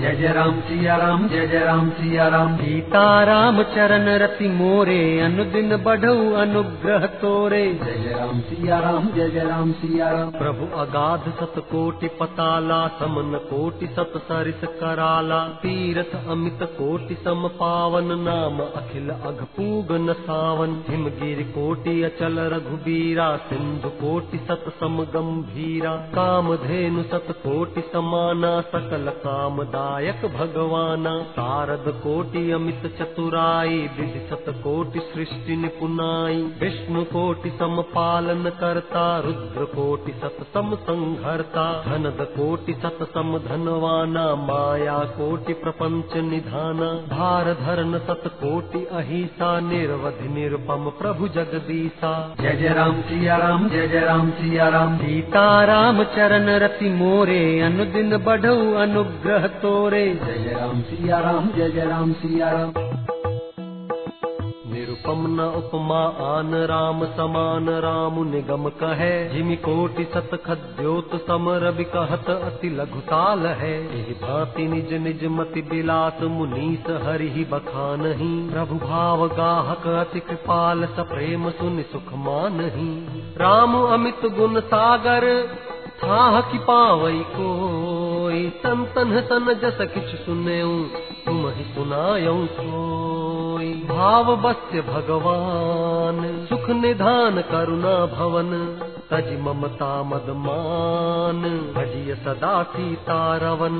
जय जय राम सिया राम जय जय राम सिया राम। सीता राम चरण रति मोरे अनुदिन बढ़ऊ अनुग्रह तोरे। जय जय राम सिया राम जय जय राम सिया राम। प्रभु अगाध सत कोटि पताला समन कोटि सत सरिस कराला। तीरथ अमित कोटि सम पावन नाम अखिल अघपूग न सावन। हिमगिरि कोटि अचल रघुबीरा सिंधु कोटि सत सम गंभीरा। कामधेनु सत कोटि समाना सकल कामदायक भगवाना शारद कोटि अमित चतुराई विधि सत कोटि सृष्टि निपुनाई विष्णु कोटि सम पालन करता रुद्र कोटि सत सम संघरता धनद कोटि सत सम धनवाना माया कोटि प्रपंच निधाना धार धरन सत कोटि अहिसा निर्वधि निरुपम प्रभु जगदीसा। जय जय राम सिया राम जय जय राम सिया राम सीता राम चरण रति मोरे अनुदिन बढ़ऊ अनुग्रह तोरे जय जय राम सिया राम जय जय राम सिया राम निरुपम न उपमा आन राम समान राम निगम कहे। जिमि कोटि सत खद्योत समर बिकहत अति लघुताल है। एहि भांति निज निज मति बिलास मुनीस हरि बखानहि प्रभु भाव गाहक अति कृपाल स प्रेम सुनि सुख मानहि राम अमित गुण सागर, थाह कि पावई कोई संतन सन जस किछ सुनऊ तुम ही सुनायऊ सोई भाव बस्य भगवान सुख निधान करुणा भवन तज ममता मद मान भजिय सदा सीता रवन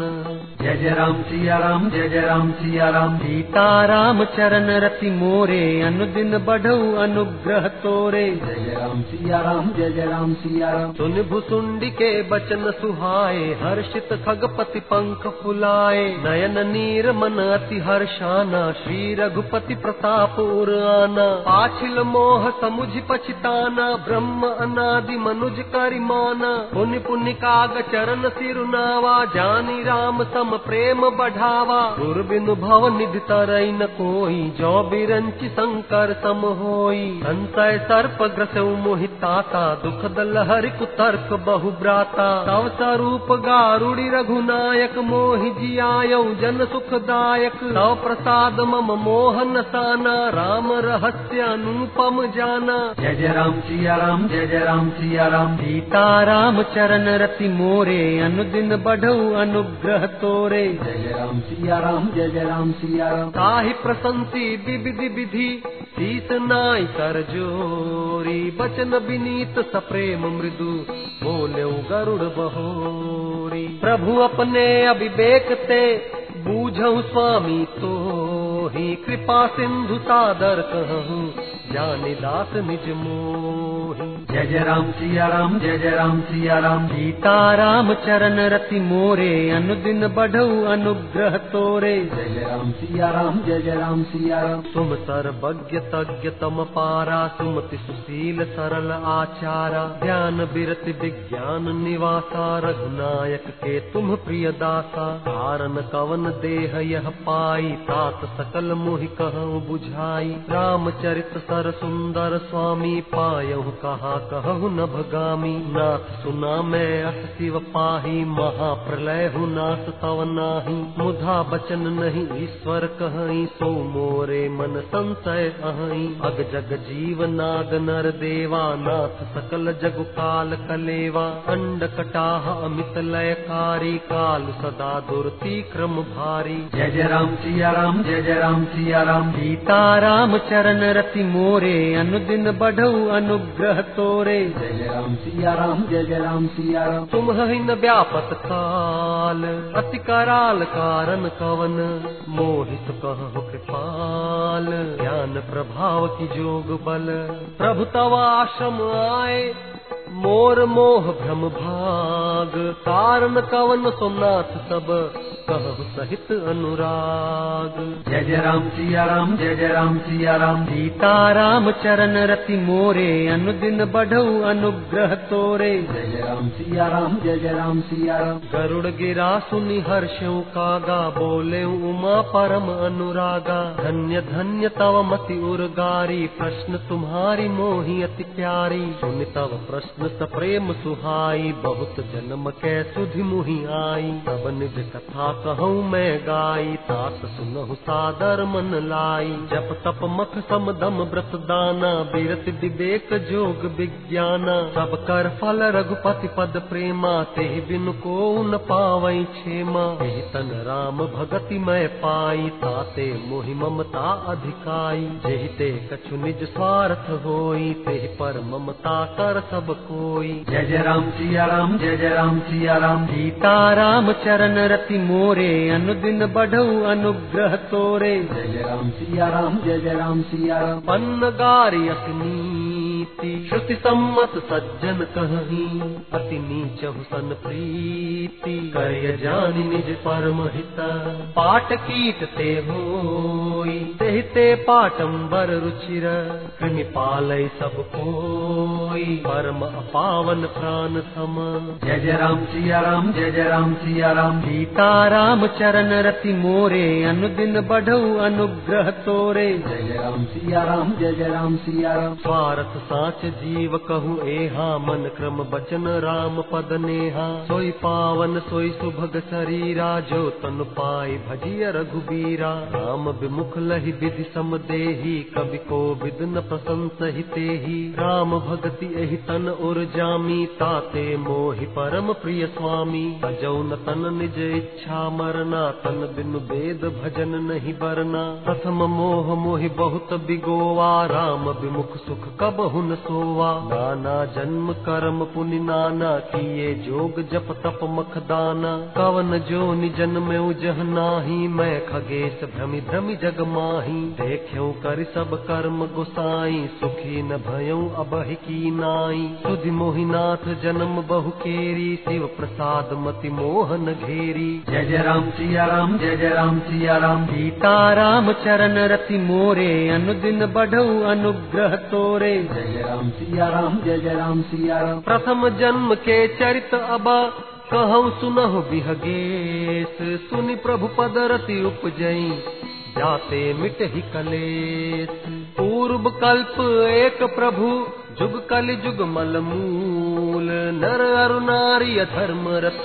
जय जय राम सिया राम जय जय राम सिया राम सीता राम चरण रति मोरे अनुदिन बढ़ऊ अनुग्रह तोरे। जय जय राम सिया राम जय जय राम सिया राम सुन भुसुंडी के बचन सुहाए हर्षित खगपति पंख फुलाए। नयन नीर मन अति हर्षाना श्री रघुपति प्रताप उर आना। पाछिल मोह समुझ पछिताना ब्रह्म अनादि मनुज करिमाना पुनि पुनि काग चरण सिरुनावा जानी राम सम प्रेम बढ़ावा। गुर भव निधि तरई न कोई। जो बिरंच शंकर सम होई। संतय सर्प ग्रसऊ मोहिताता दुख दलहरि कुतर्क बहु ब्राता। तव स्वरूप गारुड़ी रघुनायक मोहि जियायऊ जन सुखदायक। तव प्रसाद मम मोहन साना। राम रहस्य अनुपम जाना। जय जय राम, सिया राम, जय जय राम, सिया राम सीता राम चरण रति मोरे अनुदिन बढ़ऊ अनुग्रह तोरे। जय राम सिया राम जय जय राम सिया राम ताहि प्रशंसी विविधि विधि शीस नाई कर जोरी। बचन विनीत सप्रेम मृदु बोले गरुड़ बहोरी। प्रभु अपने अभिवेक ते बूझऊ स्वामी तो ही कृपा सिंधु सादर कहूँ जानि दास निज मोहि। जय जय राम सिया राम जय जय राम सिया राम सीता राम चरण रति मोरे अनुदिन बढ़ऊ अनुग्रह तोरे। जय जय राम सिया राम जय जय राम सिया राम तुम सर्वज्ञ तज्ञ तम पारा सुमति सुशील सरल आचारा। ध्यान बिरति विज्ञान निवासा रघुनायक के तुम प्रिय दासा। कारण कवन देह यह पाई तात सकल मोहि कहूँ बुझाई रामचरित सर सुंदर स्वामी पायहु कहा कहु न भगामी। नाथ सुना मैं अस शिव पाही महाप्रलय हु नाथ तव नाही। मुधा बचन नहीं ईश्वर कहीं सो मोरे मन संशय अहई अग जग जीव नाग नर देवा नाथ सकल जग काल कलेवा। अंड कटाह अमित लयकारी काल सदा दुर्ति क्रम भारी। जय जय राम जय जय राम सिया राम सीता राम चरण रति मोरे, अनुदिन बढ़ऊ अनुग्रह तोरे। जय राम सिया राम जय जय राम सिया राम तुम हिन व्यापत काल, अति कराल कारण कवन। मोहित कहो कृपाल, ज्ञान प्रभाव की जोग बल। प्रभु तव आश्रम आए मोर मोह भ्रम भाग कारण कवन सोमनाथ सब कहु सहित अनुराग। जय जय राम सिया राम जय जय राम सिया राम सीता राम चरण रति मोरे अनुदिन बढ़ऊ अनुग्रह तोरे। जय जय राम सिया राम जय जय राम सिया राम गरुड़ गिरा सुनि हर्षऊ कागा बोले उमा परम अनुरागा। धन्य धन्य तव मति उर्गारी प्रश्न तुम्हारी मोही अति प्यारी। सुनि तव प्रश्न कृष्ण सप्रेम सुहाई, बहुत जन्म कै सुधि मुहि आई। तब निज कथा कहूँ मैं गाई तात सुनहु सादर मन लाई। जप तप मख सम दम व्रत दाना, बीरत विवेक जोग विज्ञाना। सब कर फल रघुपति पद प्रेमा ते बिनु को न पावई तेहि तन राम भगति मैं पाई, ताते मोहि ममता अधिकाई। जेहि ते कछु निज स्वार्थ होई, तेहि पर ममता कर सब कोई। जय जय राम सिया राम जय जय राम सिया राम। सीता राम चरण रति मोरे अनुदिन बढ़ऊ अनुग्रह तोरे। जय जय राम सिया राम जय जय राम सिया राम। पन्न गारी नीति श्रुति सम्मत सज्जन कही अति नीचहु सन प्रीति। करय जानि निज परम हित पाट कीट ते होई। ते पाटंबर रुचिर कृमि पालय सब कोई। परम अपावन प्राण सम। जय जय राम सिया राम जय जय राम सिया राम। सीता राम चरण रति मोरे अनुदिन बढ़ऊ अनुग्रह तोरे। जय जय राम सिया राम जय जय राम सिया राम। स्वार्थ साच जीव कहूँ एहा मन क्रम बचन राम पद नेहा। सोई पावन सोई सुभग शरीरा जो तन पाई भजिय रघुबीरा। राम विमुख लहि विधि सम देही कवि को विद न प्रशंस ही राम भगति एहि तन उर जामी ताते मोहि परम प्रिय स्वामी। तजौ न तन निज इच्छा मरना तन बिनु वेद भजन नहीं बरना। प्रथम मोह मोहि बहुत बिगोवा राम विमुख सुख कब हुन सोवा। नाना जन्म कर्म पुनि नाना किए जोग जप तप मख दाना। कवन जो निजन में उजह नाही मैं खगेश भ्रमि भ्रमि जग माही। देख्यो कर सब कर्म गुसाई सुखी न भयऊ अबहि की नाई। सुधि मोहिनाथ जन्म बहु केरी शिव प्रसाद मति मोहन घेरी। जय जय राम सिया राम जय जय राम सिया राम। सीता राम चरण रति मोरे अनुदिन बढ़ऊ अनुग्रह तोरे। जय राम सिया राम जय जय राम सिया राम प्रथम जन्म के चरित अब, कह सुनहु बिहगेश सुनि प्रभु पद रति उपजई। जाते मिट ही कलेश पूर्व कल्प एक प्रभु जुग कलि जुग मल मूल। नर अरु नारी अधर्म रत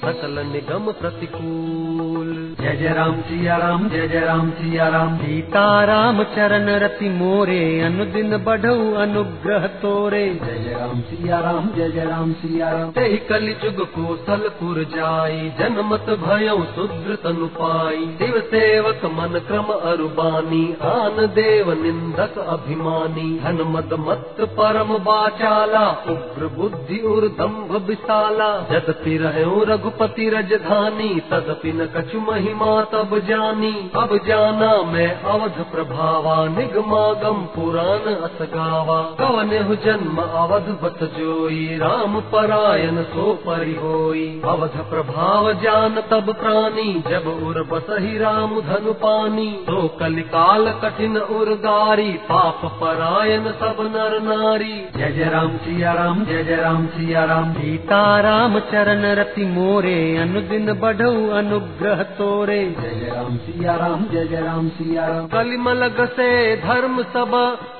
सकल निगम प्रतिकूल। जय जय राम सिया राम जय जय राम सिया राम सीता राम चरण रति मोरे अनुदिन बढ़ऊ अनुग्रह तोरे। जय जय राम सिया राम जय जय राम सिया राम तेहि कलि जुग कोसलपुर जाई जनमत भयउ शुद्र तनु पाई शिव सेवक मन क्रम अरुबानी, आन देव निंदक अभिमानी धन मद मत परम बाचाला, उग्र बुद्धि उर्दम्भ विशाला। यद्यपि रहु रघुपति रजधानी तदपि न कछु महिमा तब जानी। अब जाना मैं अवध प्रभावा, निगमागम पुराण असगावा कवन हु जन्म अवध बत जोई, राम परायण सो परि होई। अवध प्रभाव जान तब प्राणी, जब उर बसहि राम धनु पानी। तो कलिकाल कठिन उर्गारी पाप परायण सब नर नारी। जय जय राम सिया राम जय जय राम सिया राम। सीता राम चरण रति मोरे अनुदिन बढ़ऊ अनुग्रह तोरे। जय जय राम सिया राम जय जय राम सिया राम। कलिमल से धर्म सब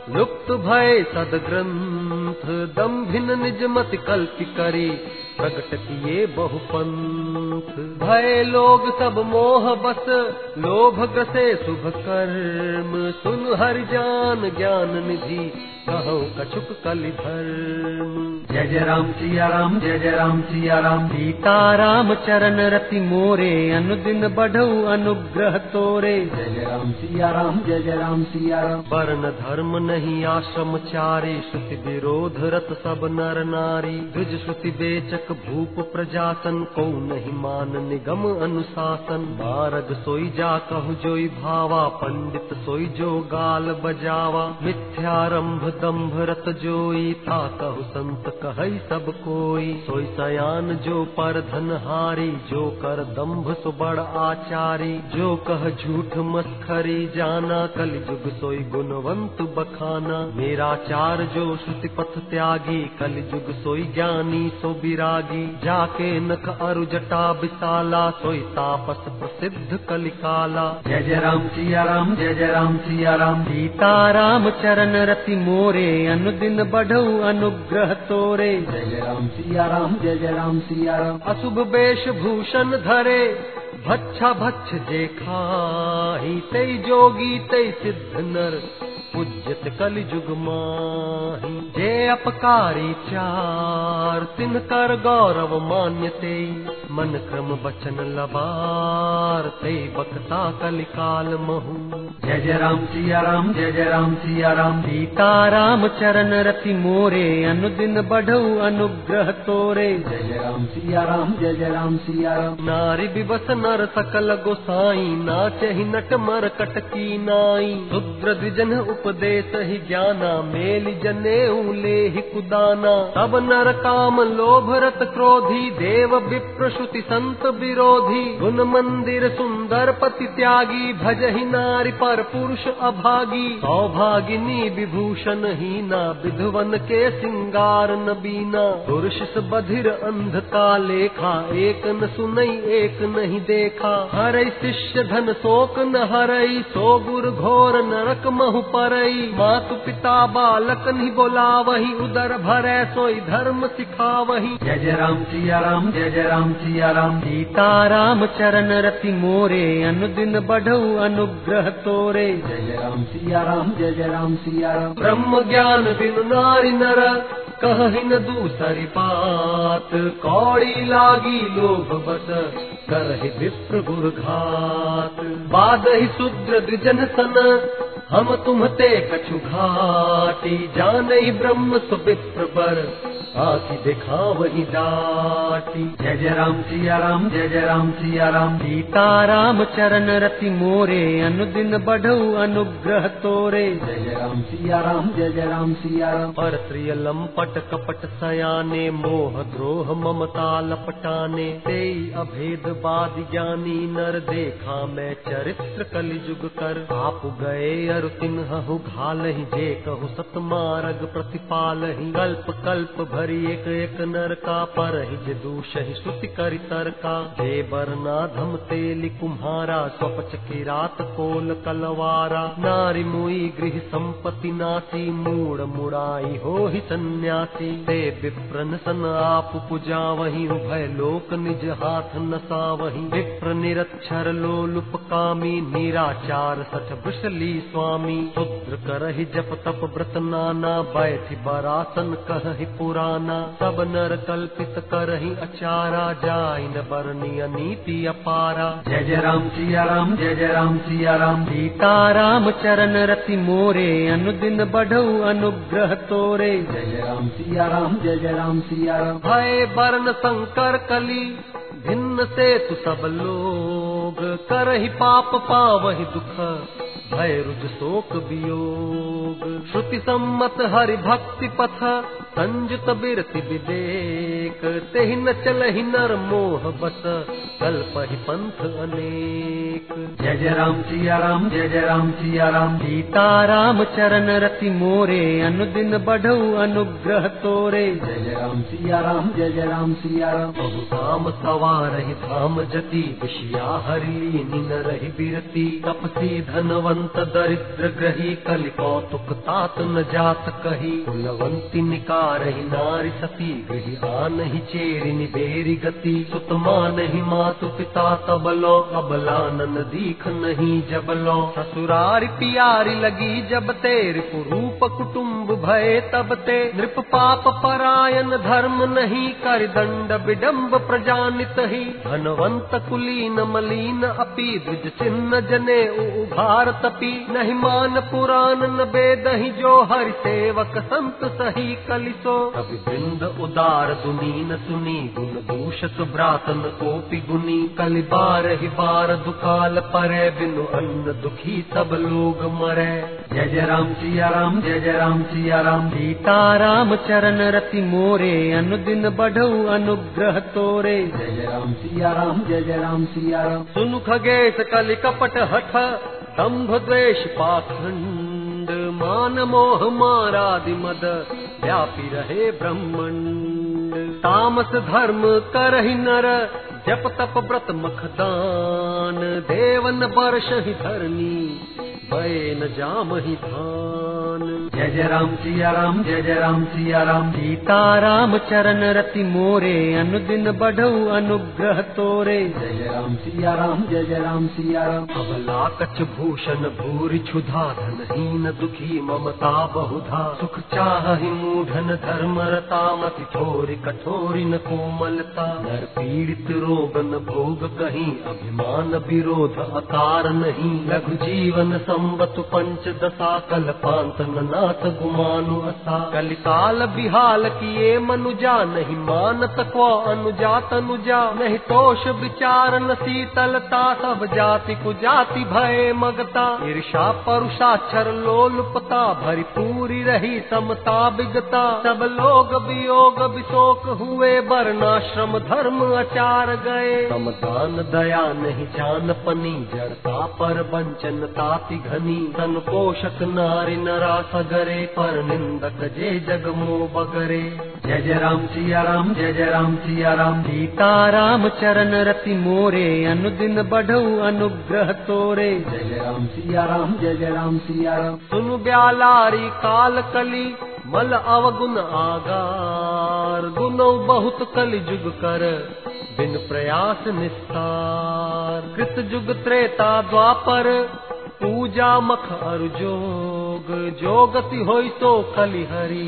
लुप्त भय सदग्रंथ दम्भिन निज मत कल्पि करी प्रगट किए बहुपंथ। भय लोग सब मोह बस लोभ ग्रसे शुभ कर्म। सुन हर जान ज्ञान निधि कहो कछुक कलि धर्म जय जय राम सिया राम जय जय राम सिया राम सीता राम चरण रति मोरे अनुदिन बढ़ऊ अनुग्रह तोरे। जय जय राम सिया राम जय जय राम सिया राम वर्ण धर्म नहीं आश्रम चारी श्रुति विरोध रत सब नर नारी। द्विज श्रुति बेचक भूप प्रजासन को नहीं मान निगम अनुशासन। मारग सोई जा कहु जोई भावा पंडित सोई जो गाल बजावा। मिथ्यारंभ दम्भ रत जोई था कहु संत कहई सब कोई। सोई सयान जो पर धन हारी जो कर दम्भ सो बड़ आचारी। जो कह झूठ मस्खरी जाना कल जुग सोई गुणवंत बखाना मेरा चार जो श्रुति पथ त्यागी कल जुग सोई ज्ञानी सो बिरागी। जाके नख अरु जटा विशाला सोई तापस प्रसिद्ध कलिकाला। जय जय राम सिया राम जय जय राम सिया राम। सीता राम चरण रति मोरे अनुदिन बढ़ऊ अनुग्रह तोरे। जय जय राम सिया राम जय जय राम सिया राम। अशुभ वेश भूषण धरे भच्छा भच्छ जे खाही तई जोगी तई सिद्ध नर। पूज्यत कलि जुग माही। जे अपकारी चार तिन कर गौरव मान्यते। मन क्रम बचन लबार ते बकता कलिकाल महू। जय जय राम सिया राम जय जय राम सिया राम। सीता राम चरण रति मोरे अनुदिन बढ़ऊ अनुग्रह तोरे। जय जय राम सिया राम जय जय राम सिया राम। नारी बिबस नर सकल गोसाई नाचे ही नट मर कटकी नाई। शुद्र द्विजन उपदेश ही ज्ञाना, मेल जने ले ही कुदाना। तब नर काम, लोभ रत क्रोधी, देव विप्रश्रुति संत विरोधी। गुण मंदिर सुंदर पति त्यागी, भज ही नारी पर पुरुष अभागी। सौभागिनी विभूषण हीना, विधवन के सिंगार न बीना पुरुष बधिर अंध का लेखा, एक न सुनई, एक नहीं देखा। हरई शिष्य धन शोक न हरई, सो गुर घोर नरक महु परई। मातु पिता बालक नहीं बोला वही उदर भरै सोई धर्म सिखा वही जय जय राम सिया राम जय जय राम सिया राम। सीता राम चरण रति मोरे अनुदिन बढ़ऊ अनुग्रह तोरे। जय जय राम सिया राम जय जय राम सिया राम। ब्रह्म ज्ञान बिनु नारी नर कहीं न दूसरी बात कौड़ी लागी लोभ बस करहि विप्र गुर घात बाद ही शूद्र द्विजन सन हम तुम ते कछु घाटी जान ब्रह्म सुविप्र पर आखि दिखावही डाटी जय जय राम सिया राम जय जय राम सिया राम। सीता राम चरण रति मोरे अनुदिन बढ़ऊ अनुग्रह तोरे। जय जय राम सिया राम जय जय राम सिया राम। पर प्रिय लंपट कपट सयाने मोह द्रोह ममता लपटाने। तेई अभेद बाद ज्ञानी नर देखा मैं चरित्र कलयुग कर। आप गए अरु तिन्हु घालहि जे कहु सत मार्ग प्रतिपालहि कल्प कल्प भरी एक एक नर का पर जे दूषहि श्रुति करि तरका। जे बरना धम तेलि कुम्हारा, स्वपच की रात कोल कलवारा। नारी मुई गृह संपत्ति नासी मूड मुड़ाई हो ही सन्यासी। ते विप्रन सन आप पुजा वही उभय लोक निज हाथ नसा वही विप्र निरक्षर लोलुप कामी, निराचार सठ वृषली स्वामी। शूद्र करहि जप तप व्रत नाना बैठि बरासन कहहि पुराना सब नर कल्पित करहि अचारा जाय न बरनी नीति अपारा। जय जय राम सिया राम जय जय राम सिया राम सीता राम चरण रति मोरे अनुदिन बढ़ऊ अनुग्रह तोरे। जय जय राम सिया राम जय जय राम सिया राम भय बरन संकर कली भिन्न से तु सब लोग करहि पाप पावहि दुख। भय रुज शोक वियोग श्रुति सम्मत हरि भक्ति पथ संजुत बिरति विवेक। तेहि न चलहि नर मोह बस कल्पहि पंथ अनेक। जय जय राम सिया राम जय जय राम सिया राम। सीता राम चरण रति मोरे अनुदिन बढ़ऊ अनुग्रह तोरे। जय जय राम सिया राम जय जय राम सिया राम। बहु धाम सवार ही धाम जति विषया हरि निन रही बिरती। तपसी धनवंत दरिद्र ग्रही कलि कौतुक तात न जात कही। कुलवंती निकार ही नारी सती। गृही आन ही चेरी निबेरी गति। सुत मान ही मातु पिता तबलो। अबलानन दीख नहीं जबलो। ससुरारी पियारी लगी जब तेरे। कुरूप कुटुम्ब भय तब ते। नृप पाप परायण धर्म नहीं कर दंड विडम्ब प्रजानित ही। धनवंत कुलीन मलीन अपि। द्विज चिन्ह जने उभार तपी। नहीं मान पुराण न वेद ही जो हरि सेवक संत सही कलिसो। कवि वृंद उदार दुनीन सुनी गुण दूषक ब्रातन कोपि गुनी। कलि बार ही बार दुकाल परे बिनु अन्न दुखी सब लोग मरे। जय जय राम सिया राम जय जय राम सिया राम। सीता राम चरण रति मोरे अनुदिन बढ़ऊ अनुग्रह तोरे। जय जय राम सिया राम जय जय राम सिया राम। सुनु खगेश कलि कपट हठ दम्भ द्वेष पाखंड मोह मारादि मद व्यापी रहे ब्रह्मंड तामस धर्म करहि नर जप तप व्रत मखदान। देवन बरस ही धरनी भय न जाम ही धान जय जय राम सिया राम जय जय राम सिया राम सीता राम चरण रति मोरे अनुदिन बढ़ऊ अनुग्रह तोरे। जय जय राम सिया राम जय जय राम सिया राम अबला कच भूषण भूरि क्षुधा धनहीन दुखी ममता बहुधा। सुख चाहि मूढ़न धर्म रता मति थोरि कठोरि न कोमलता। नर पीड़ित रोगन भोग कहीं अभिमान विरोध अकार नहीं। लघु जीवन संवत पंच दशा कल्पांत न नाथ गुमानु असा। कलिकाल बिहाल किए मनुजा नहीं मान को अनुजा तनुजा। नहीं तोष विचार न शीतलता सब जाति को जाति भय मगता। ईर्षा परुषाक्षर लोलुपता भरी पूरी रही समता बिगता। सब लोग वियोग विशोक हुए वर्णाश्रम धर्म आचार गए। समदान दया नहीं जान पनी जड़ता पर वंचन ताति घनी तन पोषक नारी नरा सगरे, पर निंदक जे जग मो बगरे। जय जय राम सिया राम, जय जय राम सिया राम। सीता राम चरण रति मोरे, अनुदिन बढ़ऊ अनुग्रह तोरे। जय जय राम सिया राम, जय जय राम सिया राम। सुनु ब्यालारी काल कली, मल अवगुण आगार। गुनो बहुत कलि जुग कर, बिन प्रयास निस्तार। कृत जुग त्रेता द्वापर पूजा मख जोग जोगति होई तो कलि हरि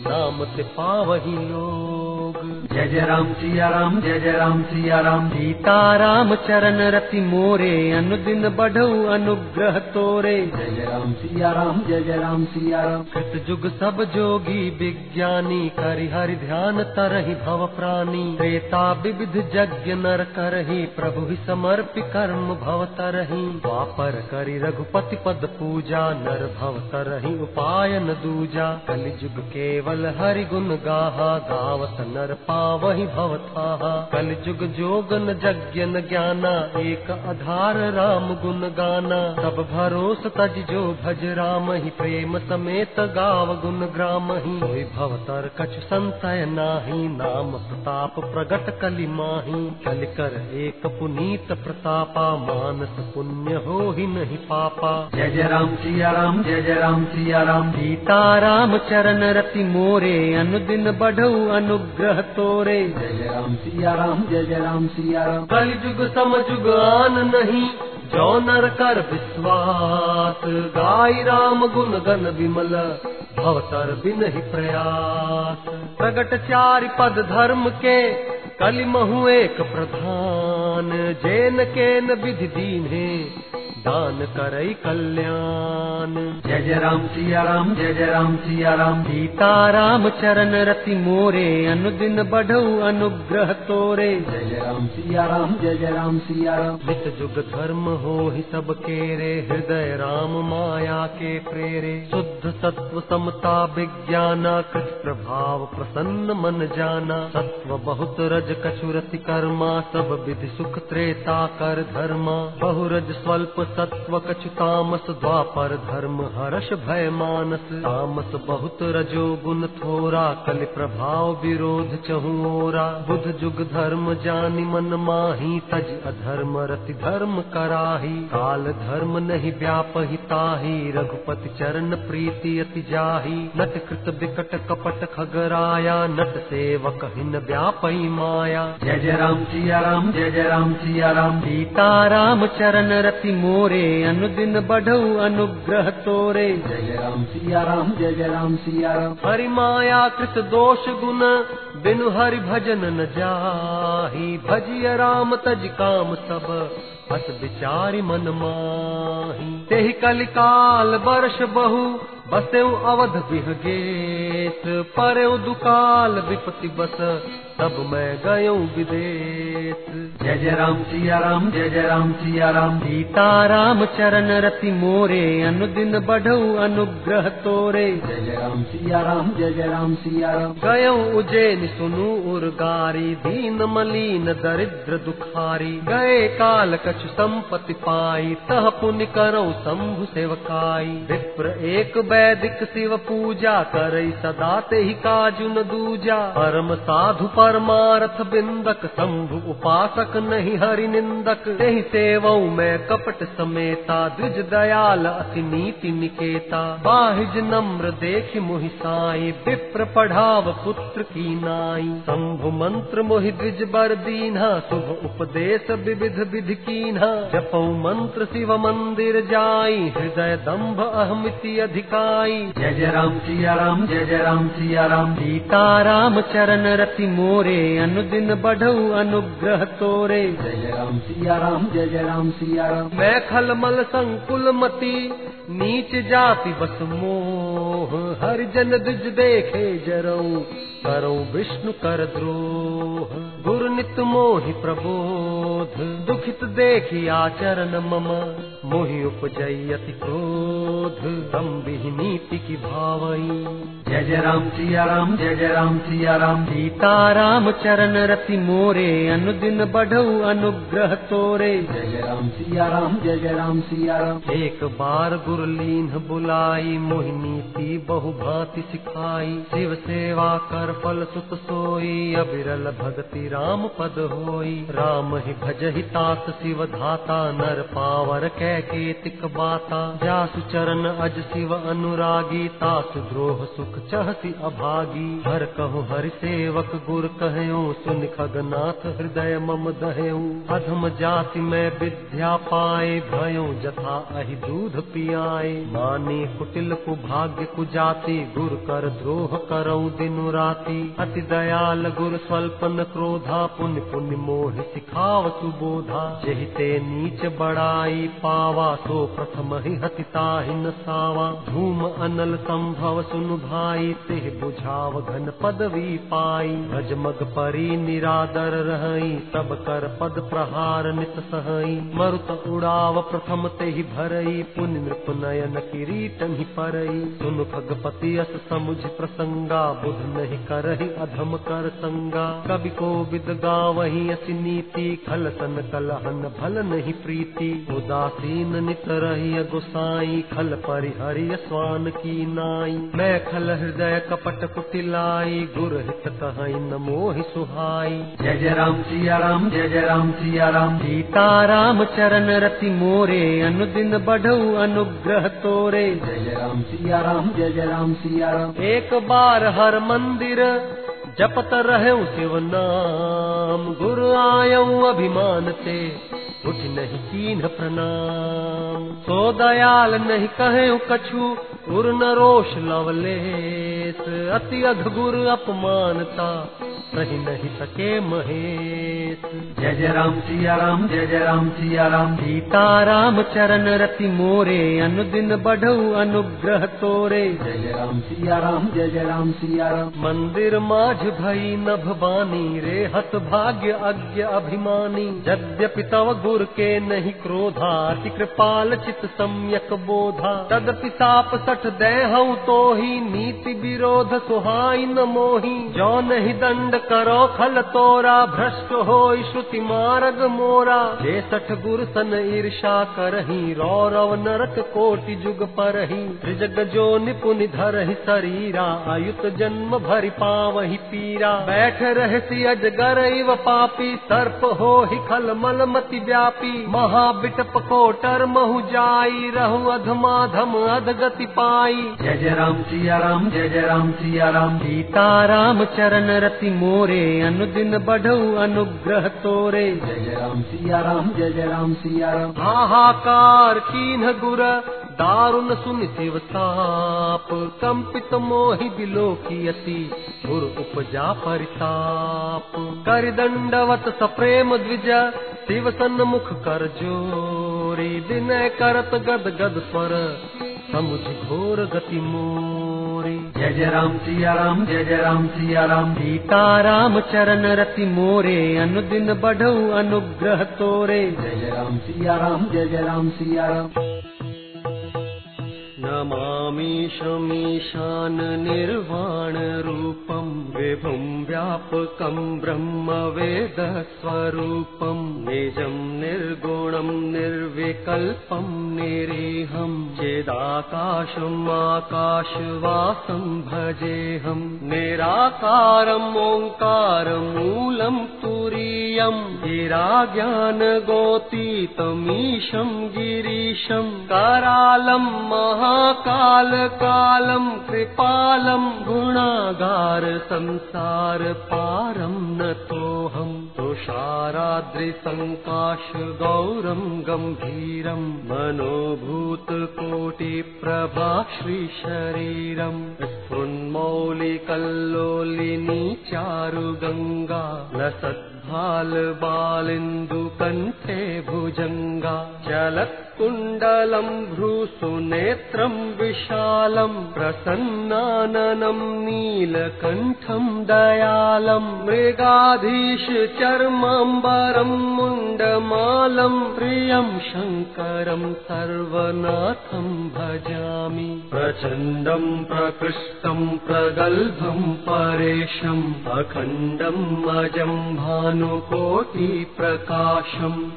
नाम ते पावही लोग जय जय राम सिया राम जय जय राम सिया राम सीता राम चरण रति मोरे, अनुदिन बढ़ऊ अनुग्रह तोरे। जय जय राम सिया राम जय जय राम सिया राम कृत जुग सब जोगी विज्ञानी करि हरि ध्यान तरहि भव प्राणी। त्रेता विविध यज्ञ नर करहि, प्रभु ही समर्पि कर्म भव तरहि। द्वापर करि रघुपति पद पूजा, नर भव तरहि उपायन दूजा। कलि जुग केवल हरि गुण गाहा, गावत नर पावहि भवथाहा कल जुग जोगन जज्ञन ज्ञाना एक आधार राम गुण गाना। सब भरोस तज जो भज राम ही प्रेम समेत गाव गुण ग्राम ही कोई भवतर कछ संशय नाही नाम प्रताप प्रगट कलि माही। कल कर एक पुनीत प्रतापा मानस पुण्य हो ही नहीं पापा। जय जय राम सिया राम जय जय राम सिया राम। सीता राम चरण रति मोरे अनुदिन बढ़ऊ अनुग्रह। तोरे। जय राम सिया राम जय जय राम सिया राम कल युग सम युग आन नहीं जौनर नर कर विश्वास। गाय राम गुण गन विमल भवतर बिन ही प्रयास। प्रगट चार पद धर्म के कलिमहु एक प्रधान जैन केन विधि दीन है दान करई कल्याण। जय जय राम सिया राम जय जय राम सिया राम सीता राम चरण रति मोरे अनुदिन बढ़ऊ अनुग्रह तोरे। जय जय राम सिया राम जय जय राम सिया राम नित जुग धर्म हो ही सब केरे हृदय राम माया के प्रेरे। शुद्ध सत्व समता विज्ञाना कृत प्रभाव प्रसन्न मन जाना। सत्व बहुत रज कछुरति कर्मा सब विधि सुख त्रेता कर धर्मा। बहुरज स्वल्प सत्व कछु तामस द्वापर धर्म हर्ष भय मानस। तामस बहुत रजो गुण थोरा कलि प्रभाव विरोध चहुओरा बुध जुग धर्म जानि मन माही तज अधर्म रति धर्म कराही। काल धर्म नहीं व्यापहि ताही रघुपति चरण प्रीति अति जाही। नट कृत विकट कपट खगराया नट सेवक हिन व्यापई माया। जय जय राम सिया राम जय जय राम सिया राम। सीता राम चरण रति मोरे अनुदिन बढ़ऊ अनुग्रह तोरे। जय जय राम सिया राम जय जय राम सिया राम। हरि माया कृत दोष गुण बिनु हरि भजन न जाही। भजिय राम तज काम सब हस विचारि मन माही। तेहि कलिकाल वर्ष बहु बसेउ अवध विहगेश परेउ दुकाल विपति बस तब मैं गयऊ विदेश जय जय राम सिया राम जय जय राम सिया राम। सीता राम चरण रति मोरे अनुदिन बढ़ऊ अनुग्रह तोरे। जय जय राम सिया राम जय जय राम सिया राम। गयऊ उज्जैन सुनु उर्गारी दीन मलीन दरिद्र दुखारी। गए काल कछु संपत्ति पाई तह पुण्य करऊ शंभु सेवकाई। विप्र एक वैदिक शिव पूजा करई सदा ते ही काजुन दूजा। परम साधु परमारथ बिंदक, शंभु उपासक नहीं हरि निंदक। तेहि सेवऊ मैं कपट समेता, द्विज दयाल अति नीति निकेता। बाहिज नम्र देख मोहि साई, विप्र पढ़ाव पुत्र की नाई। शंभु मंत्र मोहि द्विज बर दीन्हा, शुभ उपदेश विविध विधि कीन्हा। जपौ मंत्र शिव मंदिर जाई, हृदय दम्भ अहमिति अधिकाई जय जय राम सिया राम जय जय राम सिया राम सीता राम चरण रति मोरे अनुदिन बढ़ऊ अनुग्रह तोरे। जय जय राम सिया राम जय जय राम सिया राम मैं खलमल संकुल मती नीच जाति बस मोह। हर जन दुज देखे जरऊ करो विष्णु कर द्रोह। गुरु नित मोहि प्रबोध। दुखित देखी आचरण मम मोहि उपजई अति क्रोध। तम नीति की भावई। जय जय राम सिया राम जय जय राम सिया राम। सीता राम चरण रति मोरे अनुदिन बढ़ऊ अनुग्रह तोरे। जय जय राम सिया राम जय जय राम सिया राम। एक बार गुरलीन बुलाई मोहिनी बहु भांति सिखाई। शिव सेवा कर फल सुत सोई अबिरल भगति राम पद होई। राम ही भजहि तात शिव धाता, नर पावर कै केतिक बाता। जासु चरण अज शिव अनुरागी तासु द्रोह सुख चहसी अभागी। हर कहु हरि सेवक, गुर कहयो सुन खगनाथ, हृदय मम दहयो अधम जाति में विद्या पाए भयो जथा अहि दूध पियाए। मानी कुटिल कु भाग्य कु जाति गुर कर द्रोह करऊ दिनु राति। अति दयाल गुर स्वल्पन क्रोधा पुण्य पुण्य मोह सिखाव सुबोधा। जहिते नीच बड़ाई पावा, सो प्रथम ही हतिताहि न सावा धूम अनल संभव सुनु भाई, तेह बुझाव घन पदवी पाई। भजमग परी निरादर रही सब कर पद प्रहार नित सहई। मरुत उड़ाव प्रथम ते ही भरई, पुण्य नृप नयन किरीटन ही परई। सुन खगपति अस समुझ प्रसंगा, बुध नहीं करहि अधम कर संगा। कवि को विद गावही असी नीति खल सन कलहन भल नहीं प्रीति। उदासीन नित रही गोसाई खल परिहरि स्वान की नाई। मैं खल हृदय कपट कुटिलाई गुर हित कहीं न मोहि सुहाई। जय जय राम सिया राम जय जय राम सिया राम सीता राम चरण रति मोरे अनुदिन बढ़ऊ अनुग्रह तोरे। जय जय राम सिया राम जय जय राम सिया राम एक बार हर मंदिर जपत रहे शिव नाम। गुरु आयऊ अभिमान ते उठ नहीं कीन प्रणाम। सो दयाल नहीं कहे कछु उर न रोष लवलेस अति अघ गुर अपमानता सही नहीं सके महेश जय जय राम सिया राम जय जय राम सिया राम सीता राम चरण रति मोरे अनुदिन बढ़ऊ अनुग्रह तोरे जय जय राम सिया राम जय जय राम सिया राम मंदिर माझ भई नभ बानी रे हत भाग्य अज्ञ अभिमानी यद्यपि तव गुर के नहीं क्रोधा अति कृपाल चित सम्यक बोधा तदपि साप सठ देहऊ तो ही नीति विरोध सुहाई न मोही। जो नहीं दंड करो खल तोरा, भ्रष्ट हो श्रुति मार्ग मोरा। जे सठ गुर सन ईर्षा करही रौरव नरक कोटि जुग परही। त्रिजग जो निपुनि धरहि शरीरा आयुत जन्म भरि पावहि पीरा। बैठ रहसी अजगर इव पापी, सर्प हो ही खल मल मति व्यापी। महाबिटप कोटर महु जाई, रहु अधमाधम अधगति पाई। जय जय राम सिया राम जय जय राम सिया राम सीता राम चरण रति मोरे अनुदिन बढ़ऊ अनुग्रह तोरे। जय जय राम सिया राम जय जय राम सिया राम हाहाकार कीन्ह गुर दारुण सुनि शिव ताप कंपित मोहि बिलोकियति गुर उपजा परिताप। कर दंडवत सप्रेम द्विज शिव सन्मुख कर जोरी। विनय करत गद गद स्वर समुझ घोर गति मोरी। जय जय राम सिया राम जय जय राम सिया राम सीता राम चरण रति मोरे अनुदिन बढ़ऊ अनुग्रह तोरे। जय जय राम सिया राम जय जय राम सिया राम नमामिशमीशाननिर्वाणरूपं विभुं व्यापकं ब्रह्मवेदस्वरूपं निजं निर्गुणं निर्विकल्पं निरेहं चेदाकाशमाकाशवासं निराकारम् निराकारमोङ्कारमूलं तुरीयं निराज्ञानगोतितमीशं गिरीशं करालं महा महाकालकालं कृपालं गुणागार संसार पारं नतोऽहं। तुषाराद्रिसङ्काश गौरं गम्भीरं मनोभूतकोटिप्रभा श्रीशरीरम् सुन्मौलिकल्लोलिनीचारुगङ्गा न सत् लबालिन्दुकण्ठे भुजङ्गा। जलत्कुण्डलम् भ्रूसुनेत्रम् विशालम् प्रसन्नाननम् नीलकण्ठम् दयालम् मृगाधीश चर्माम्बरम् मुण्डमालम् प्रियम् शङ्करम् सर्वनाथम् भजामि। प्रचण्डम् प्रकृष्टम् प्रगल्भम् परेशम् अखण्डम् अजम् भानुकोटिप्रकाशम्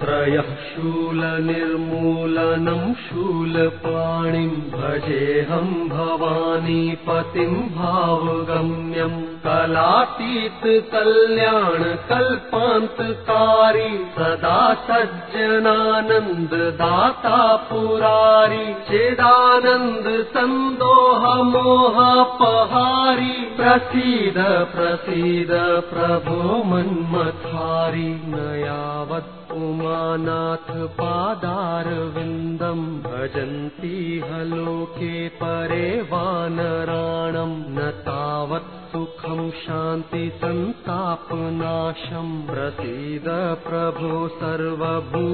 त्रयः शूलनिर्मूलनम् शूलपाणिम् भजेऽहम् भवानी पतिम् भावगम्यम् कलातीत कल्याण कल्पान्तकारी सदा सज्जनानन्द दाता पुरारी चेदानन्द सन्दोह मोहापहारी प्रसीद प्रसीद प्रभो न यावत् उमानाथ पादारविन्दम् भजन्ति हलोके परे वानराणम् न तावत् सुखम् शान्ति सन्तापनाशम् प्रसीद प्रभो सर्वभूताधिवासम्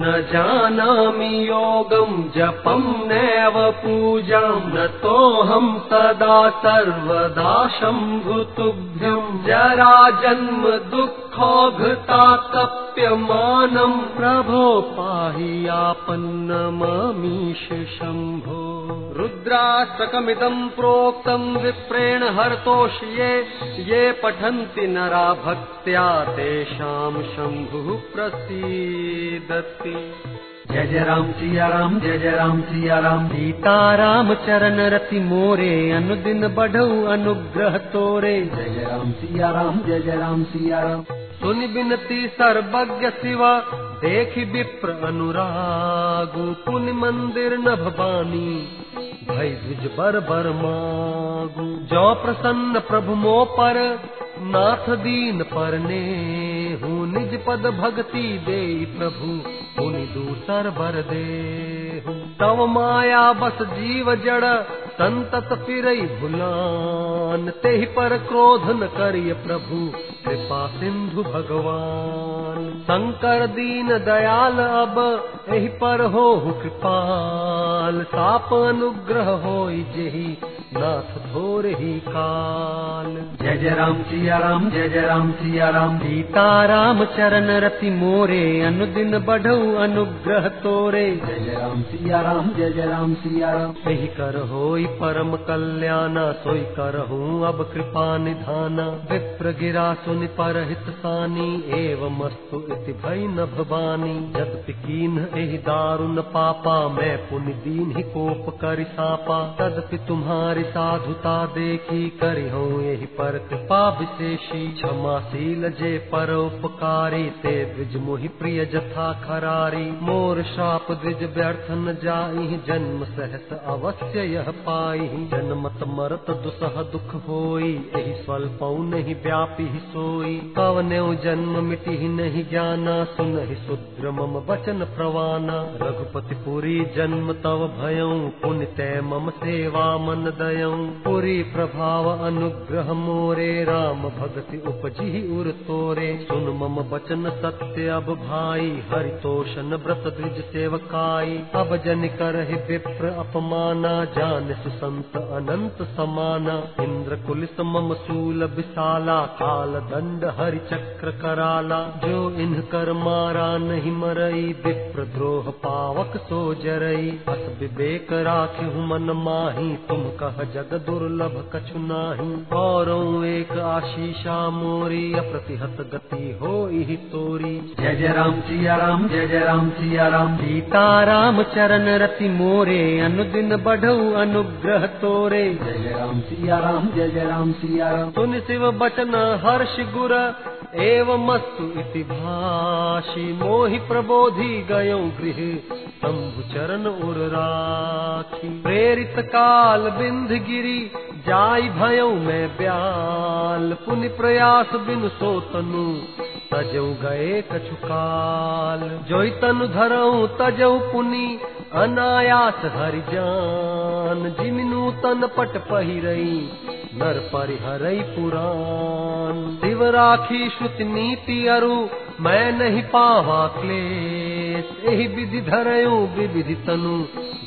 न जानामि योगम् जपम् नैव पूजाम् न तोऽहम् सदा सर्वदा शम्भुतुभ्यम् जरा जन्म दुःखोघता तप्यमानम् प्रभो पाहि आपन्नमामीश शम्भो। रुद्राष्टकमिदम् प्रोक्तम् विप्रेण हर्तोष्ये ये पठन्ति नरा भक्त्या तेषाम् शम्भुः प्रसीदति। जय जय राम सिया राम जय जय राम सिया राम। सीताराम चरण रति मोरे अनुदिन बढ़ऊ अनुग्रह तोरे। जय जय राम सिया राम जय जय राम सिया राम सुनि बिनती सर्वज्ञ शिवा देखि विप्र अनुरागु पुनि मंदिर नभ बानी। भय द्विज बर बर मागु जो प्रसन्न प्रभु मो पर नाथ दीन पर ने हूँ निज पद भक्ति दे प्रभु पुनि दूसर बर दे तव माया बस जीव जड़ संतत फिरई भुलान तेहि पर क्रोध न करिय प्रभु कृपा सिंधु भगवान। शंकर दीन दयाल अब एहि पर हो कृपाल साप अनुग्रह हो जेहि नाथ धोर ही काल। जय जय राम सिया राम जय जय राम सिया राम सीताराम चरण रति मोरे अनुदिन बढ़ऊ अनुग्रह तोरे। जय जय राम सिया राम जय जय राम सिया राम एहि कर होई परम कल्याणा सोई करहूँ अब कृपा निधाना। विप्र गिरा सुनि पर हित सानी एवं अस्तु इति भई न भवानी यद्यपि कीन एहि दारुण पापा मैं पुनि दीन ही कोप करि सापा। तदपि तुम्हारी साधुता देखी करि हूँ यही पर कृपा विशेषी। क्षमाशील जे पर उपकारी ते द्विज मोहि प्रिय जथा खरारी। मोर शाप द्विज व्यर्थ न जाई जन्म सहस अवश्य यह पाई जन्मत मरत दुसह दुख होई, एहि स्वल्पौ नहीं व्यापी सोई। कवने जन्म मिटि नहीं ज्ञाना, सुनहि शुद्र मम वचन प्रवाना। रघुपति पुरी जन्म तव भयऊ पुण्य ते मम सेवा मन दर करयं पुरी प्रभाव अनुग्रह मोरे, राम भगति उपजी उर तोरे। सुन मम बचन सत्य, अब भाई, हरितोषण व्रत द्विज सेवकाई। अब जन कर विप्र अपमाना, जान सुसंत अनंत समाना। इंद्र कुलिस मम सूल विशाला, काल दंड हरि चक्र कराला। जो इन कर मारा नहीं मरई, विप्र द्रोह पावक सो जरई। अस विवेक राखिहु मन माही, तुम कह जग दुर्लभ कछु नाही। और एक आशीषा मोरी अप्रतिहत गति हो ही तोरी। जय जय राम सिया राम जय जय राम सिया राम। सीता राम चरण रति मोरे अनुदिन बढ़ऊ अनुग्रह तोरे। जय जय राम सिया राम जय जय राम सिया राम। सुन शिव बचन हर्ष गुर एव मस्तु इति भाषी मोहि प्रबोधि गयो गृह। शंभु चरण उर राखी प्रेरित काल बिंध गिरी जाई भयो मैं ब्याल। पुनि प्रयास बिन सो तनु तजऊ गए कछु काल। जोई तनु धरऊ तजऊ पुनि अनायास जान। जिमिनु तन पट पहिरई नर परिहरई पुराण। शिव राखी श्रुति नीति अरु मैं नहीं पावा क्लेश विधि धरऊ विविधि तनु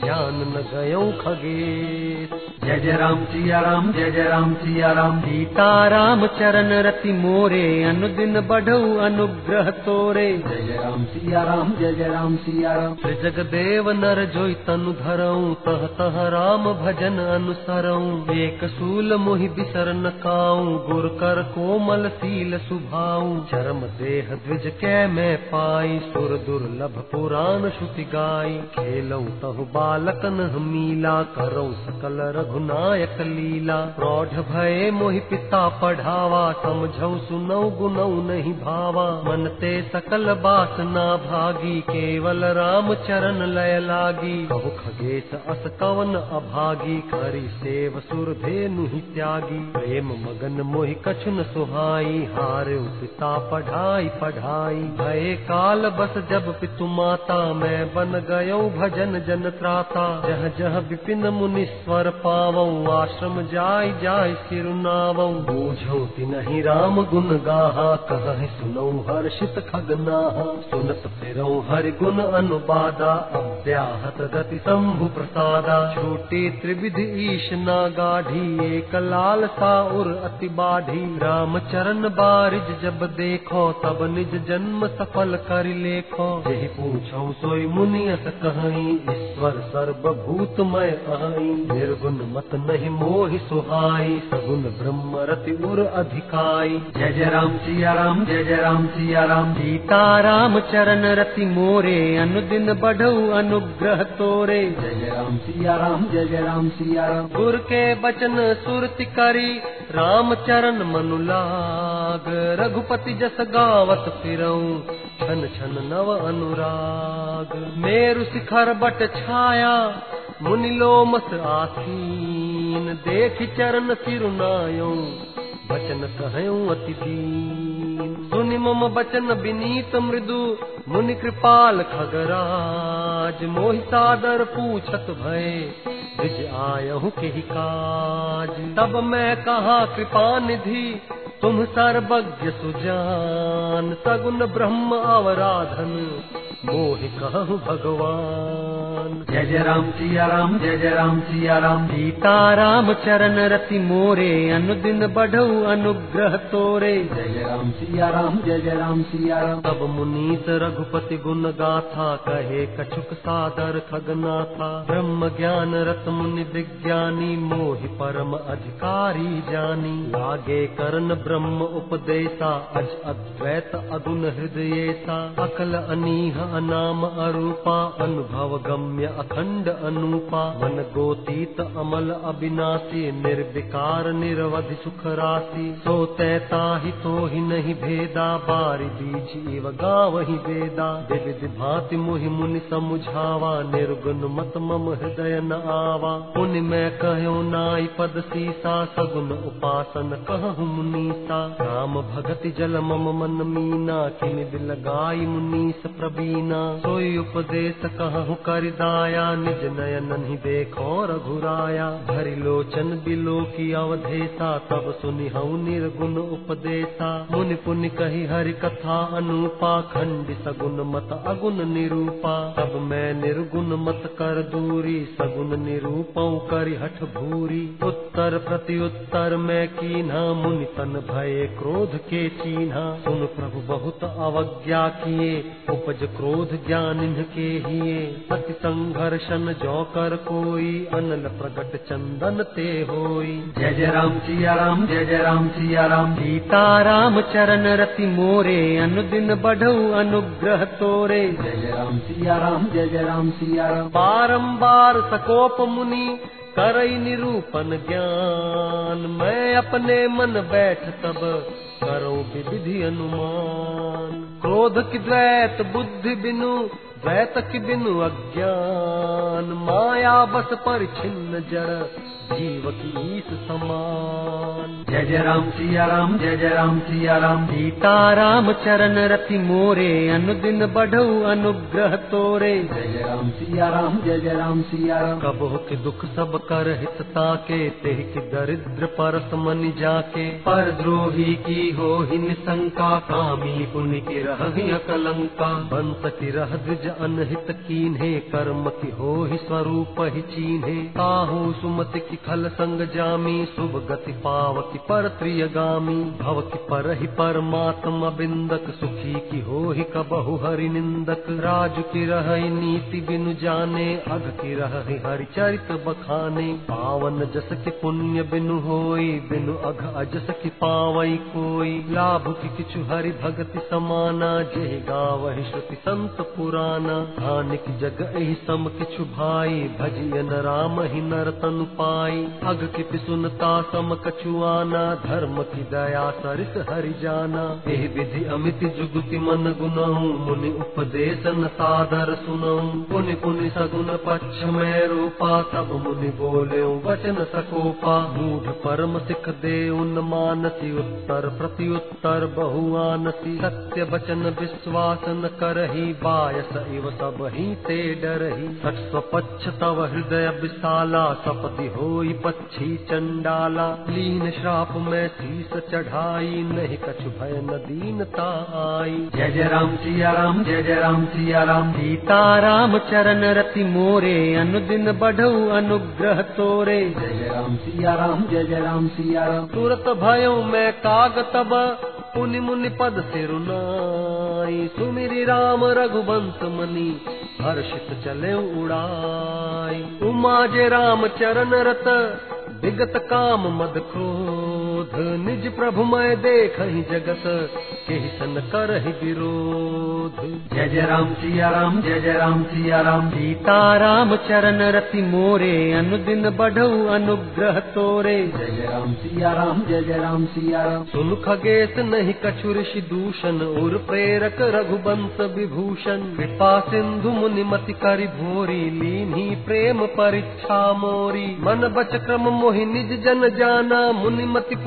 ज्ञान न गयो खगेश जय जय राम सिया राम जय जय राम सिया राम। सीता राम चरण रति मोरे अनुदिन बढ़ऊ अनुग्रह तोरे। जय जय राम सिया राम जय जय राम सिया राम। जग देव नर जोई तनु धरऊ तह तह राम भजन अनुसरऊ। एक सूल मोहि बिसर न काऊ गुर कर कोमल सील सुभाऊ। चरम देह द्विज कै मैं पाई सुर दुर्लभ पुराण श्रुति गाई, खेलऊ तहु बालकन मीला, करऊ सकल रघुनायक लीला। प्रौढ़ भय मोहि पिता पढ़ावा, समझऊ सुनऊ गुनऊ नहीं भावा। मन ते सकल बात ना भागी, केवल राम चरण लय लागी। कहु खगेश अस कवन अभागी करी सेव सुर धेनु ही त्यागी। प्रेम मगन मोहि कछु न सुहाई, हारे पिता पढ़ाई पढ़ाई। भय काल बस जब पितु माता मैं बन गयो भजन जन त्राता। जह जह विपिन मुनीश्वर पावऊ आश्रम जाय जाय सिरुनावऊ बूझौ तिनहि राम गुण गाहा कह सुनऊ हर्षित खगनाहा। सुनत फिरौ हरि गुण अनुबादा अव्याहत गति शंभु प्रसादा। छोटी त्रिविधि ईश ना गाढ़ी एक लाल सा उर अति बाढ़ी। राम चरण बारिज जब देखो तब निज जन्म सफल कर लेखो। यही पूछो सोई मुनियत कहीं ईश्वर सर्वभूतमय आई निर्गुण मत नहीं मोहि सुहाई सगुण ब्रह्म रति उर अधिकाई। जय जय राम सिया राम जय जय राम सिया राम सीता राम चरण रति मोरे अनुदिन बढ़ऊ अनुग्रह तोरे। जय जय राम सिया राम जय जय राम सिया राम गुर के बचन सुरति करी राम चरण मनु लाग। रघुपति जस गावत फिरऊ छन छन नव अनुराग। मेरु शिखर बट छाया, मुनि लोमस आसीन। देख चरण सिरुनायो, बचन कहयो अति दीन। सुनि मम बचन विनीत मृदु, मुनि कृपाल खगराज। मोहि सादर पूछत भय, द्विज आयहु के काज। तब मैं कहा कृपा निधि तुम सर्वज्ञ सुजान। सगुन ब्रह्म अवराधन मोहि कहु भगवान। जय जय राम सिया राम जय जय राम सिया राम। सीता राम चरण रति मोरे अनुदिन बढ़ऊ अनुग्रह तोरे। जय जय राम सिया राम जय जय राम सिया राम। तब मुनीत रघुपति गुण गाथा कहे कछुक सादर खगनाथा। ब्रह्म ज्ञान रत मुनि विज्ञानी मोहि परम अधिकारी जानी। लागे करण ब्रह्म उपदेशा अज अद्वैत अगुण हृदयेसा अकल अनीह अनाम अरूपा, अनुभव गम्य अखंड अनूपा। मन गोतीत अमल अविनाशी, निर्विकार निरवधि सुख राशि। सो तैता तो ही नहीं भेदा, बारी बीज इव गावहि वेदा विविध भांति मुहि मुनि समुझावा, निर्गुण मत मम हृदय न आवा। पुनि मैं कहो नाई पद सीसा सगुन उपासन कहु मुनीसा। राम भगति जल मम मन मीना किन दिल गाय मुनीस प्रवीण। लीना सोई उपदेश कहूँ कर दाया, निज नयन ही देखो रघुराया। भरी लोचन बिलो की अवधेशा तब सुनि हऊ निर्गुण उपदेशा मुनि पुनि कही हरि कथा अनुपा, खंड सगुन मत अगुण निरूपा। तब मैं निर्गुण मत कर दूरी सगुन निरूपौ करि हठ भूरी। उत्तर प्रति उत्तर में कीन्हा, मुनि तन भय क्रोध के चीन्हा। सुन प्रभु बहुत अवज्ञा किए, उपज क्रोध ज्ञान इनके हिए। अति संघर्षण जो कर कोई। अनल प्रगट चंदन ते होई। जय जय राम सिया राम जय जय राम सिया राम। सीता राम चरण रति मोरे। अनुदिन बढ़ऊ अनुग्रह तोरे। जय जय राम सिया राम जय जय राम सिया राम। बारंबार सकोप मुनि। करई निरूपण ज्ञान। मैं अपने मन बैठ तब करो विधि अनुमान। क्रोध की द्वैत बुद्धि बिनु द्वैत की बिनु अज्ञान माया बस पर छिन्न जड़ जीव की ईस समान। जय जय राम सिया राम जय जय राम सिया राम। सीता राम चरण रति मोरे अनुदिन बढ़ऊ अनुग्रह तोरे। जय जय राम सिया राम जय जय राम सिया राम। कबो के दुख सब कर हितता के तेह की दरिद्र परस मन जाके। पर द्रोही की हो ही निशंका कामी पुण्य की रही कलंका बंस की रह द्विज अनहित कीन्हे, कर्म की हो ही स्वरूप ही चीन्हे। काहू सुमति की खल संग जामी, शुभ गति पाव की पर गामी। भव की पर ही परमात्मा बिंदक, सुखी की हो ही कबहु हरि निंदक। राजु की रह नीति बिनु जाने, अघ की रह हरि चरित बखाने। पावन जस की पुण्य बिनु होई, बिनु अघ अजस की पावई कोई। लाभ की किछु हरि भगति समाना जय गावहि श्रुति संत पुराना। की जग एहि सम किछु भाई भजियन राम ही नर तनु पाई। अघ की पिसुनता सम कछुआना धर्म की दया सरिस हरि जाना। एहि विधि अमित जुगति मन गुनहु मुनि उपदेश न सादर सुनहु। पुनि पुनि सगुन पक्ष में रूपा तब मुनि बोले वचन सकोपा। मूढ़ परम सिख दे उन मानसी उत्तर प्रति उत्तर बहुआनसी सत्य वचन विश्वास न करही बायस इव सब ही ते डरही। सत्स्व पक्ष तव हृदय विशाला सपति होई पक्षी चंडाला। लीन श्राप में शीस चढ़ाई नहीं कछु भय न दीनता आई। जय जय राम सिया राम जय जय राम सिया राम सीता राम चरण रति मोरे अनुदिन बढ़ऊ अनुग्रह तोरे। जय जय राम सिया राम जय जय राम सिया राम तुरत भयो मैं काग तब पुनि मुनि पद सिरुनाई सुमिरी राम रघुवंश मनी हर्षित चले उड़ाई। उमा जे राम चरण रत विगत काम मद क्रोध निज प्रभु मैं देख ही जगत के सन कर विरोध। जय जय राम सिया राम जय जय राम सिया राम। सीता राम चरण रति मोरे अनुदिन बढ़ऊ अनुग्रह तोरे। जय जय राम सिया राम जय जय राम सिया राम। सुन खगेश नहीं कछु ऋषि दूषण और प्रेरक रघुबंश विभूषण। कृपा सिंधु मुनि मति करि भोरी लीनी प्रेम परीक्षा मोरी। मन बच क्रम मोहि निज जन जाना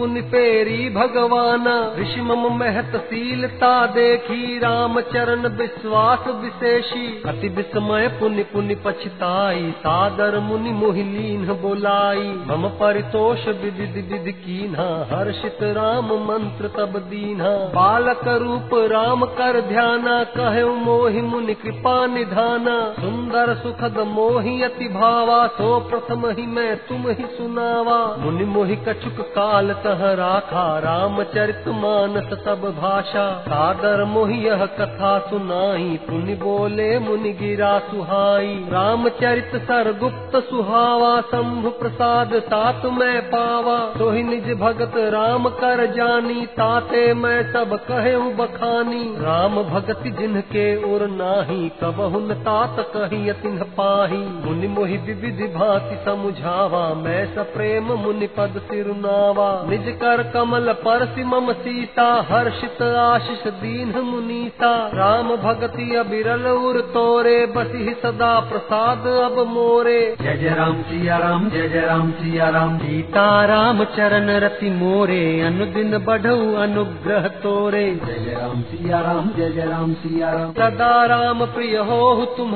मुनि फेरी भगवाना ऋषि मम महत शीलता देखी राम चरण विश्वास विशेषी। अति विस्मय पुनि पुनि पछताई, सादर मुनि मोहिलीन बोलाई। मम परितोष विधि विधि कीन्हा, हर्षित राम मंत्र तब दीन्हा। बालक रूप राम कर ध्याना कहे मोहि मुनि कृपा निधाना। सुंदर सुखद मोहि अति भावा, सो प्रथम ही मैं तुम ही सुनावा। मुनि मोहि कछुक काल तह राखा रामचरित मानस सब भाषा। सादर मोहि यह कथा सुनाई पुनि बोले मुनि गिरा सुहाई। रामचरित सर गुप्त सुहावा, शंभु प्रसाद तात मैं पावा। सोहि निज भगत राम कर जानी, ताते मैं सब कहे बखानी। राम भगति जिनके उर नाही, कबहु न तात कही तिन्ह पाही। मुनि मोहि विविधि भांति समुझावा, मैं सप्रेम मुनि पद सिरुनावा निज कर कमल परसि मम सीता हर्षित आशीष दीन मुनीता। राम भगति अबिरल उर तोरे बसी सदा प्रसाद अब मोरे। जय जय राम सिया राम जय जय राम सिया राम। सीता राम चरण रति मोरे अनुदिन बढ़ऊ अनुग्रह तोरे। जय जय राम सिया राम जय जय राम सिया राम। सदा राम प्रिय हो तुम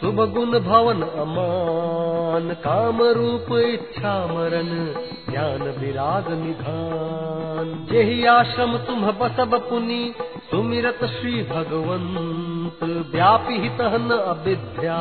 शुभ गुण भवन अमान। काम रूप इच्छा मरण ज्ञान विराग यही आश्रम तुम बसब पुनि सुमिरत श्री भगवंत व्यापी हित न अविद्या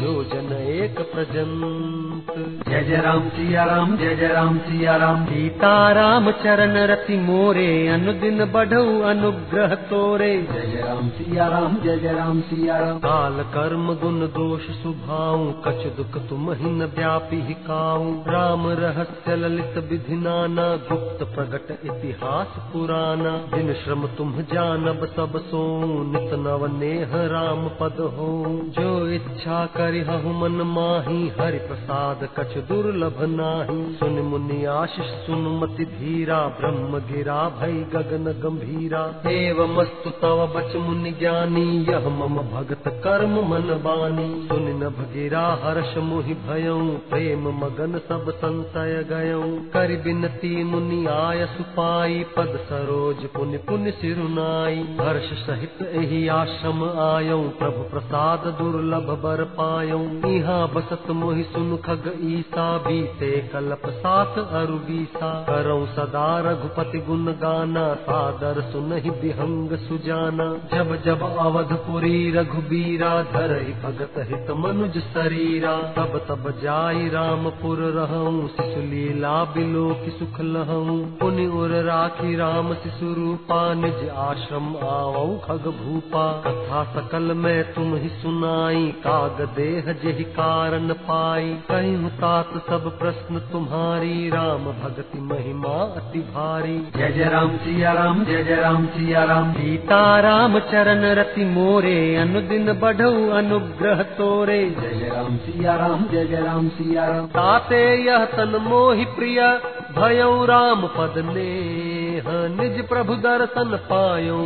जो जन एक प्रजंत। जय जय राम सिया राम जय जय राम सिया राम सीता राम चरण रति मोरे अनुदिन बढ़ऊ अनुग्रह तोरे। जय जय राम सिया राम जय जय राम सिया राम काल कर्म गुण दोष सुभाऊ कछ दुख तुम ही न व्यापी काऊ राम रहस्य ललित विधि नाना गुप्त प्रगट इतिहास पुराना। जिन श्रम तुम जानब सब सो नित नव नेह राम पद हो, जो इच्छा करिहु मन माही हरि प्रसाद कछ दुर्लभ नाही। सुन मुनि आशीष, सुन मति धीरा, ब्रह्म गिरा, भई गगन गंभीरा। एवमस्तु तव बच मुनि ज्ञानी, यह मम भगत कर्म मन बानी। सुन नभ गिरा, हर्ष मुहि भयऊ प्रेम मगन सब संशय गयऊ कर बिनती मुनि आय सुपाई पद सरोज पुनि पुनि सिरुनाई हर्ष सहित एहि आश्रम आयऊ प्रभु प्रसाद दुर्लभ बर पायऊ इहाँ बसत मोहि सुन खग ईसा बीते कल्प साथ अरु बीसा। करऊं सदा रघुपति गुण गाना सादर सुनहि बिहंग सुजाना। जब जब अवधपुरी रघुबीरा धरहि भगत हित मनुज शरीरा तब तब जाई रामपुर रहूं शिशु लीला बिलो की सुख लहूं। पुनि उर राखी राम शिशु रूपा निज आश्रम खग भूपा कथा सकल में तुम ही सुनाई काग देह जेहि कारण पाई। कहीं तात सब प्रश्न तुम्हारी राम भगति महिमा अति भारी। जय जय राम सिया राम जय जय राम सिया राम। सीता राम चरण रति मोरे अनुदिन बढ़ऊ अनुग्रह तोरे। जय जय राम सिया राम जय जय राम सिया राम। ताते यह तन मोहि प्रिय भयऊ राम पद ने निज प्रभु दर्शन पायो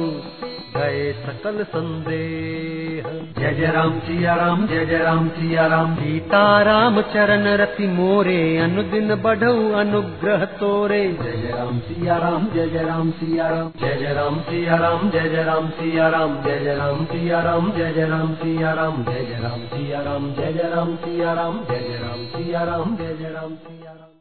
गए सकल संदेह जय जय राम सिया राम जय जय राम सिया राम सीता राम चरण रति मोरे अनुदिन बढ़ऊ अनुग्रह तोरे जय जय राम सिया राम जय जय राम सिया राम जय जय राम सिया राम जय जय राम सिया राम जय जय राम सिया राम जय जय राम सिया राम जय जय राम सिया राम जय जय राम सिया राम जय जय राम सिया राम जय जय राम सिया राम